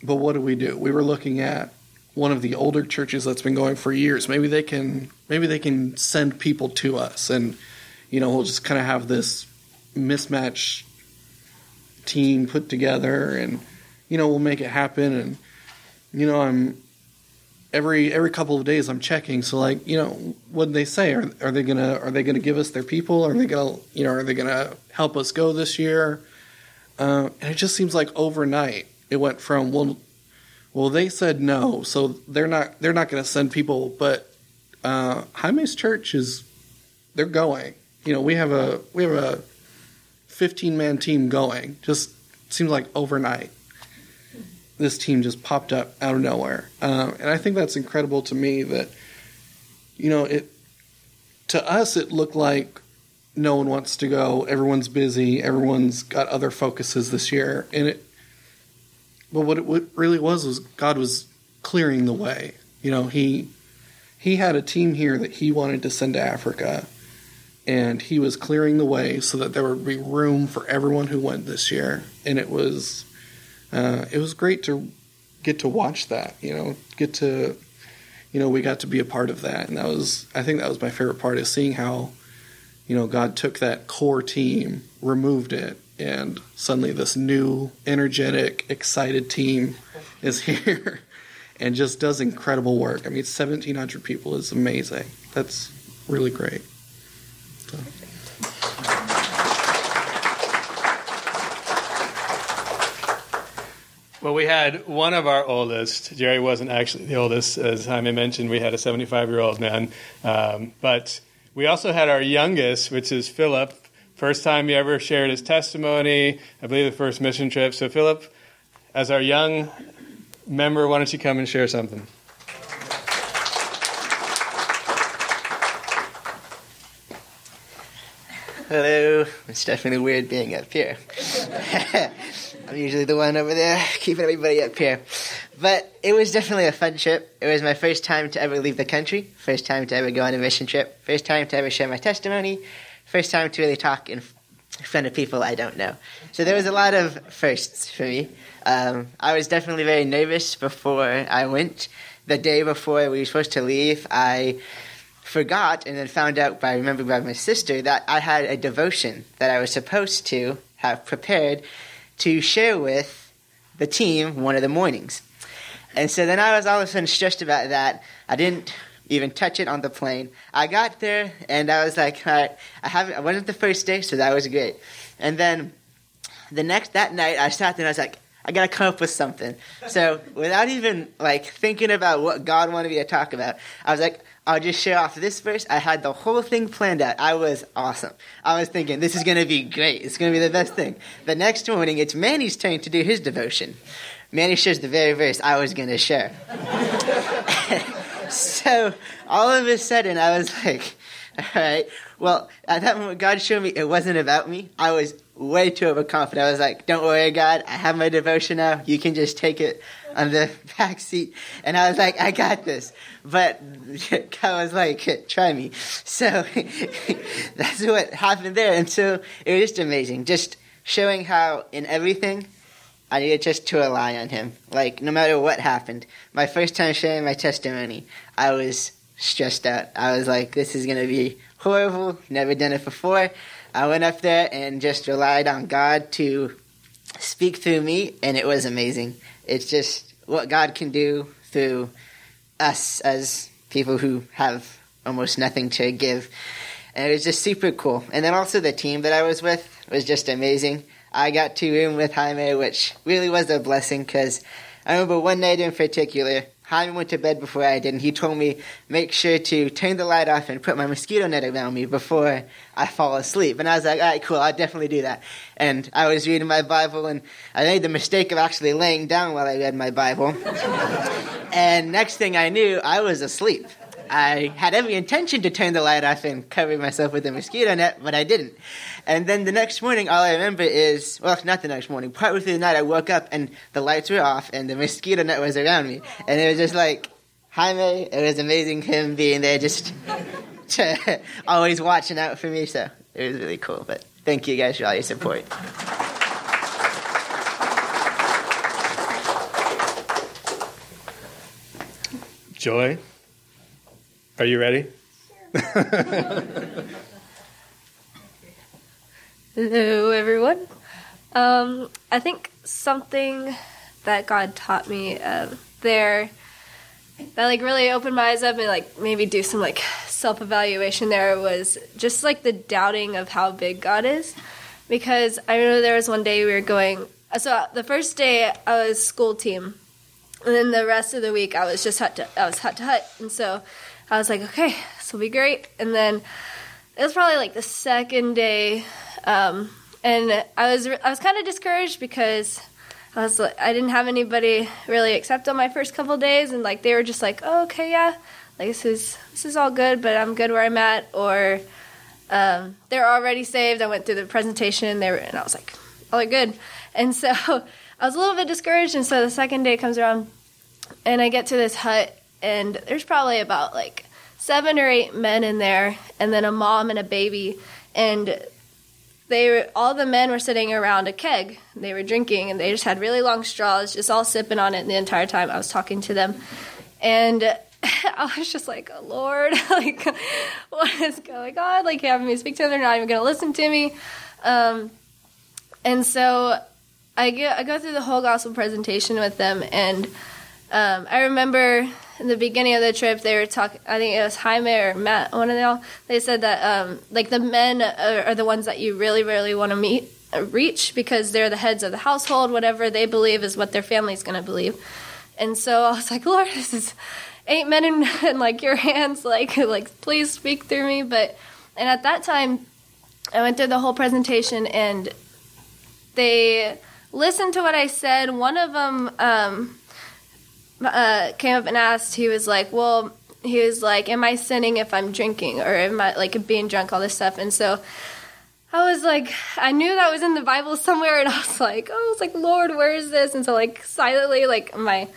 but what do we do? We were looking at one of the older churches that's been going for years. Maybe they can maybe they can send people to us, and you know we'll just kind of have this mismatch team put together, and you know we'll make it happen. And you know I'm every every couple of days I'm checking. So like, you know, what they say? Are, are they gonna are they gonna give us their people? Are they gonna you know are they gonna help us go this year? Uh, and it just seems like overnight it went from well, well they said no, so they're not they're not gonna send people, but uh, Jaime's church is they're going. You know, we have a we have a 15 man team going. Just seems like overnight this team just popped up out of nowhere. Um, and I think that's incredible to me that, you know, it, to us, it looked like no one wants to go. Everyone's busy. Everyone's got other focuses this year. And it, but what it really was was God was clearing the way. You know, he, he had a team here that he wanted to send to Africa and he was clearing the way so that there would be room for everyone who went this year. And it was, uh, it was great to get to watch that. You know, get to, you know, we got to be a part of that, and that was I think that was my favorite part is seeing how, you know, God took that core team, removed it, and suddenly this new, energetic, excited team is here. and just does incredible work. I mean, 1,700 people is amazing. That's really great. So. Well, we had one of our oldest. Jerry wasn't actually the oldest, as Jaime mentioned. We had a 75 year old man. Um, but we also had our youngest, which is Philip. First time he ever shared his testimony. I believe the first mission trip. So, Philip, as our young member, why don't you come and share something? Hello. It's definitely weird being up here. I'm usually the one over there keeping everybody up here. But it was definitely a fun trip. It was my first time to ever leave the country, first time to ever go on a mission trip, first time to ever share my testimony, first time to really talk in front of people I don't know. So there was a lot of firsts for me. Um, I was definitely very nervous before I went. The day before we were supposed to leave, I forgot and then found out by remembering by my sister that I had a devotion that I was supposed to have prepared to share with the team one of the mornings. And so then I was all of a sudden stressed about that. I didn't even touch it on the plane. I got there and I was like, all right, I haven't I wasn't the first day, so that was great. And then the next that night I sat there and I was like, I gotta come up with something. So without even like thinking about what God wanted me to talk about, I was like, I'll just share off this verse. I had the whole thing planned out. I was awesome. I was thinking, this is going to be great. It's going to be the best thing. The next morning, it's Manny's turn to do his devotion. Manny shares the very verse I was going to share. so all of a sudden, I was like, all right. Well, at that moment, God showed me it wasn't about me. I was way too overconfident. I was like, don't worry, God. I have my devotion now. You can just take it on the back seat. And I was like, I got this. But God was like, try me. So that's what happened there. And so it was just amazing. Just showing how in everything, I needed just to rely on Him. Like, no matter what happened. My first time sharing my testimony, I was stressed out. I was like, this is to be horrible. Never done it before. I went up there and just relied on God to speak through me, and it was amazing. It's just what God can do through us as people who have almost nothing to give. And it was just super cool. And then also the team that I was with was just amazing. I got to room with Jaime, which really was a blessing because I remember one night in particular, Jaime went to bed before I did, and he told me make sure to turn the light off and put my mosquito net around me before I fall asleep. And I was like, all right, cool, I'll definitely do that. And I was reading my Bible, and I made the mistake of actually laying down while I read my Bible. and next thing I knew, I was asleep. I had every intention to turn the light off and cover myself with a mosquito net, but I didn't. And then the next morning, all I remember is, well, not the next morning, partway through the night, I woke up and the lights were off and the mosquito net was around me. And it was just like, Jaime, it was amazing him being there just to, always watching out for me. So it was really cool. But thank you guys for all your support. Joy, are you ready? Hello, everyone. Um, I think something that God taught me uh, there that like really opened my eyes up and like maybe do some like self evaluation there was just like the doubting of how big God is. Because I remember there was one day we were going. So the first day I was school team, and then the rest of the week I was just hut to I was hut to hut, and so I was like, okay, this will be great. And then it was probably like the second day, um, and I was I was kind of discouraged because I was I didn't have anybody really accept on my first couple days, and like they were just like, oh, okay, yeah, like this is this is all good, but I'm good where I'm at, or um, they're already saved. I went through the presentation, they were, and I was like, they're good, and so I was a little bit discouraged, and so the second day comes around, and I get to this hut, and there's probably about like seven or eight men in there, and then a mom and a baby, and they were all the men were sitting around a keg. They were drinking, and they just had really long straws, just all sipping on it the entire time I was talking to them, and. I was just like, oh, Lord, like, what is going on? Like, having me speak to them, they're not even going to listen to me. Um, and so I get, I go through the whole gospel presentation with them, and um, I remember in the beginning of the trip they were talking. I think it was Jaime or Matt, one of them. They said that um, like the men are, are, the ones that you really, really want to meet, uh, reach because they're the heads of the household. Whatever they believe is what their family's going to believe. And so I was like, Lord, this is eight men in, in like your hands. Like, like please speak through me. But and at that time, I went through the whole presentation and they listened to what I said. One of them um, uh, came up and asked. He was like, "Well." He was like, "Am I sinning if I'm drinking, or am I like being drunk, all this stuff?" And so I was like, I knew that was in the Bible somewhere, and I was like, oh, I was like, Lord, where is this? And so, like, silently, like, my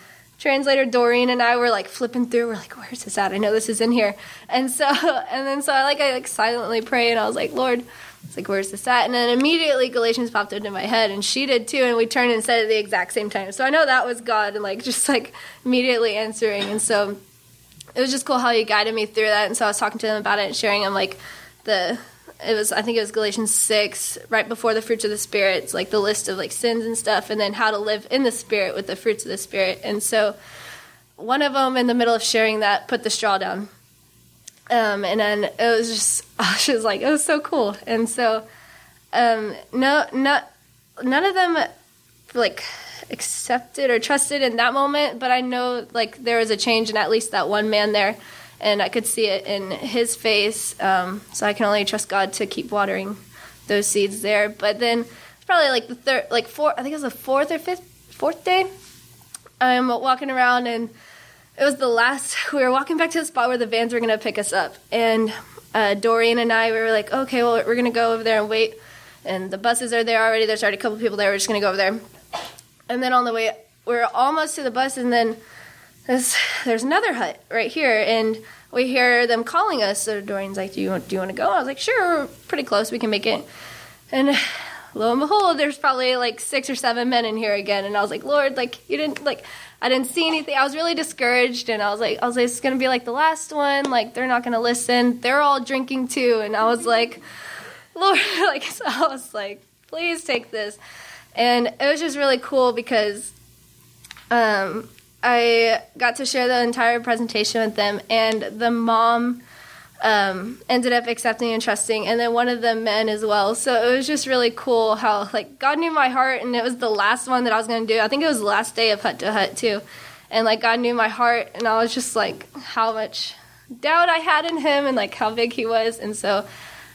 translator Doreen and I were like flipping through. We're like, where's this at? I know this is in here. And so, and then so I like I like silently pray, and I was like, Lord, it's like, where's this at? And then immediately Galatians popped into my head, and she did too. And we turned and said it at the exact same time. So I know that was God, and like just like immediately answering. And so it was just cool how He guided me through that. And so I was talking to them about it and sharing them like the it was I think it was Galatians six, right before the fruits of the spirit, it's like the list of like sins and stuff, and then how to live in the spirit with the fruits of the spirit. And so one of them in the middle of sharing that put the straw down, um, and then it was just she was like it was so cool, and so um, no not none of them like accepted or trusted in that moment, but I know like there was a change in at least that one man there and I could see it in his face. Um, so I can only trust God to keep watering those seeds there. But then probably like the third, like four. I think it was the fourth or fifth, fourth day. I'm walking around and it was the last. We were walking back to the spot where the vans were going to pick us up, and uh, Doreen and I we were like, okay, well we're going to go over there and wait. And the buses are there already. There's already a couple people there. We're just going to go over there. And then on the way, we're almost to the bus, and then there's, there's another hut right here, and we hear them calling us. So Doreen's like, "Do you do you want to go?" I was like, "Sure, we're pretty close. We can make it." And lo and behold, there's probably like six or seven men in here again, and I was like, "Lord, like you didn't like." I didn't see anything. I was really discouraged, and I was like, I was like, it's gonna be like the last one. Like they're not gonna listen. They're all drinking too, and I was like, Lord, like so I was like, please take this. And it was just really cool because um, I got to share the entire presentation with them, and the mom um, ended up accepting and trusting, and then one of the men as well. So it was just really cool how like God knew my heart, and it was the last one that I was going to do. I think it was the last day of Hut to Hut too, and like God knew my heart, and I was just like how much doubt I had in Him, and like how big He was, and so.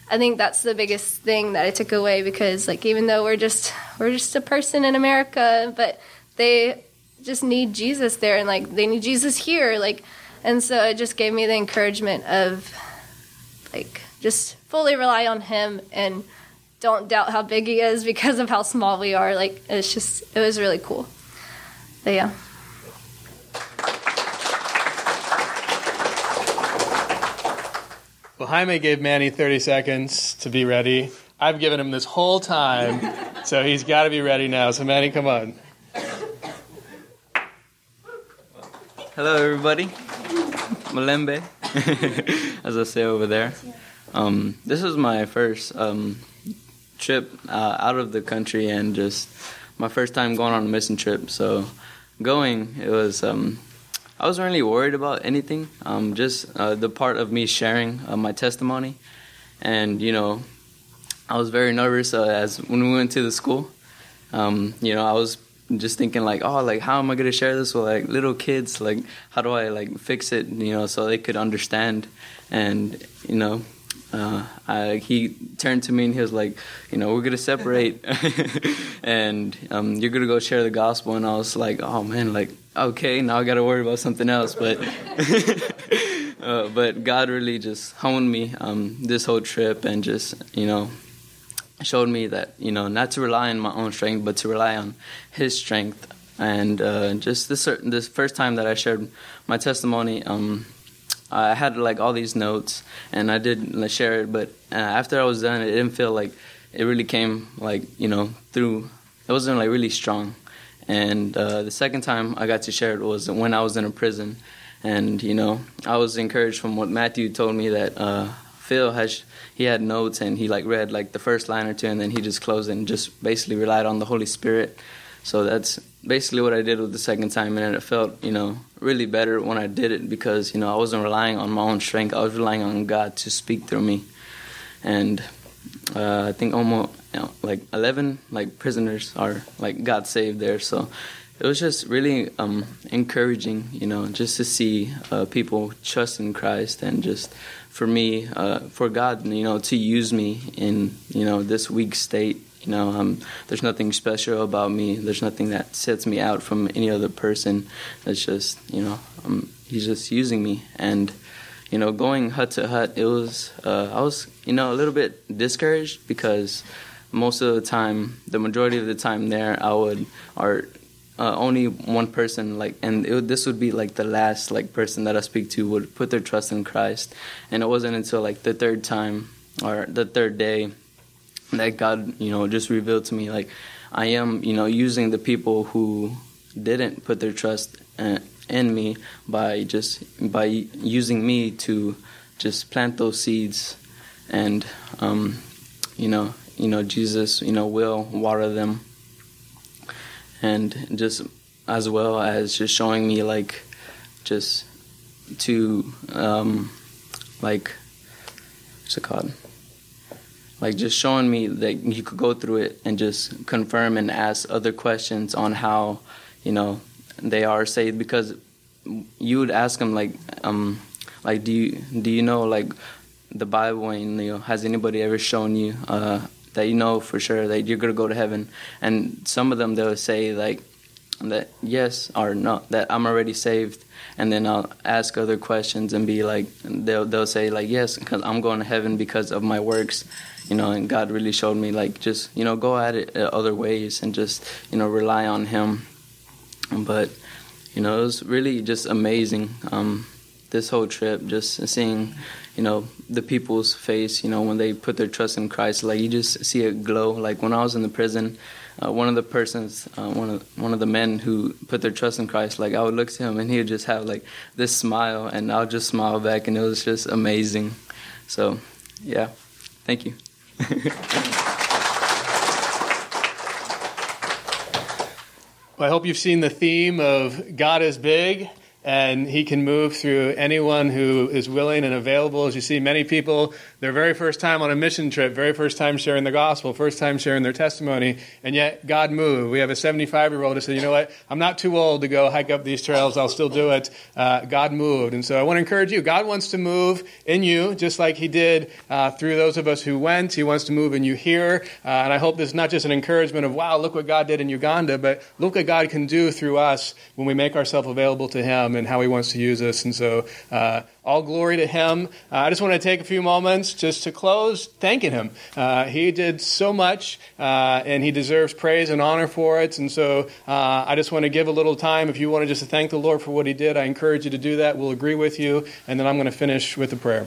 I think that's the biggest thing that I took away because like even though we're just we're just a person in America, but they just need Jesus there and like they need Jesus here like and so it just gave me the encouragement of like just fully rely on him and don't doubt how big he is because of how small we are like it's just it was really cool but yeah Well, Jaime gave Manny 30 seconds to be ready. I've given him this whole time, so he's got to be ready now. So, Manny, come on. Hello, everybody. Malembe, as I say over there. Um, this was my first um, trip uh, out of the country and just my first time going on a mission trip. So, going, it was. Um, I wasn't really worried about anything. Um, just uh, the part of me sharing uh, my testimony, and you know, I was very nervous uh, as when we went to the school. Um, you know, I was just thinking like, oh, like how am I gonna share this with like little kids? Like, how do I like fix it? You know, so they could understand. And you know, uh, I, he turned to me and he was like, you know, we're gonna separate, and um, you're gonna go share the gospel. And I was like, oh man, like okay, now I gotta worry about something else. But uh, but God really just honed me um, this whole trip and just you know showed me that you know not to rely on my own strength, but to rely on His strength. And uh, just this this first time that I shared my testimony, um, I had like all these notes, and I did share it. But uh, after I was done, it didn't feel like it really came like you know through. It wasn't like really strong. And uh, the second time I got to share it was when I was in a prison, and you know I was encouraged from what Matthew told me that uh, Phil has he had notes and he like read like the first line or two and then he just closed it and just basically relied on the Holy Spirit. So that's basically what I did with the second time and it felt, you know, really better when I did it because, you know, I wasn't relying on my own strength. I was relying on God to speak through me. And uh, I think almost you know, like 11 like prisoners are like got saved there. So it was just really um, encouraging, you know, just to see uh, people trust in Christ and just for me, uh, for God, you know, to use me in you know this weak state, You know, um, there's nothing special about me. There's nothing that sets me out from any other person. It's just, you know, um, he's just using me. And, you know, going hut to hut, it was, uh, I was, you know, a little bit discouraged because most of the time, the majority of the time there, I would, or uh, only one person like and it, this would be like the last like person that i speak to would put their trust in christ. And it wasn't until like the third time or the third day that god you know just revealed to me like i am you know using the people who didn't put their trust uh, in me by just by using me to just plant those seeds and um, you know you know jesus you know will water them and just as well as just showing me like just to um, like what's it called? Like just showing me that you could go through it and just confirm and ask other questions on how you know they are saved because you would ask them like um like do you do you know like the bible and you know has anybody ever shown you uh that you know for sure that you're to go to heaven. And some of them they'll say like that yes or no that I'm already saved. And then I'll ask other questions and be like they'll they'll say like yes because I'm going to heaven because of my works. You know, and God really showed me like just you know go at it other ways and just you know rely on Him. But you know it was really just amazing. Um, this whole trip, just seeing you know the people's face you know when they put their trust in christ like you just see it glow. Like when i was in the prison uh, one of the persons uh, one of one of the men who put their trust in christ like i would look to him and he would just have like this smile and i'll just smile back and it was just amazing. So yeah. Thank you. Well, i hope you've seen the theme of god is big and he can move through anyone who is willing and available. As you see, many people, their very first time on a mission trip, very first time sharing the gospel, first time sharing their testimony, and yet God moved. We have a 75 year old who said, You know what? I'm not too old to go hike up these trails. I'll still do it. Uh, God moved. And so I want to encourage you. God wants to move in you, just like he did uh, through those of us who went. He wants to move in you here. Uh, and I hope this is not just an encouragement of, wow, look what God did in Uganda, but look what God can do through us when we make ourselves available to him and how He wants to use us. And so, uh, all glory to Him. Uh, I just want to take a few moments just to close thanking Him. Uh, he did so much, uh, and He deserves praise and honor for it. And so, uh, I just want to give a little time. If you want to just thank the Lord for what He did, I encourage you to do that. We'll agree with you, and then I'm going to finish with a prayer.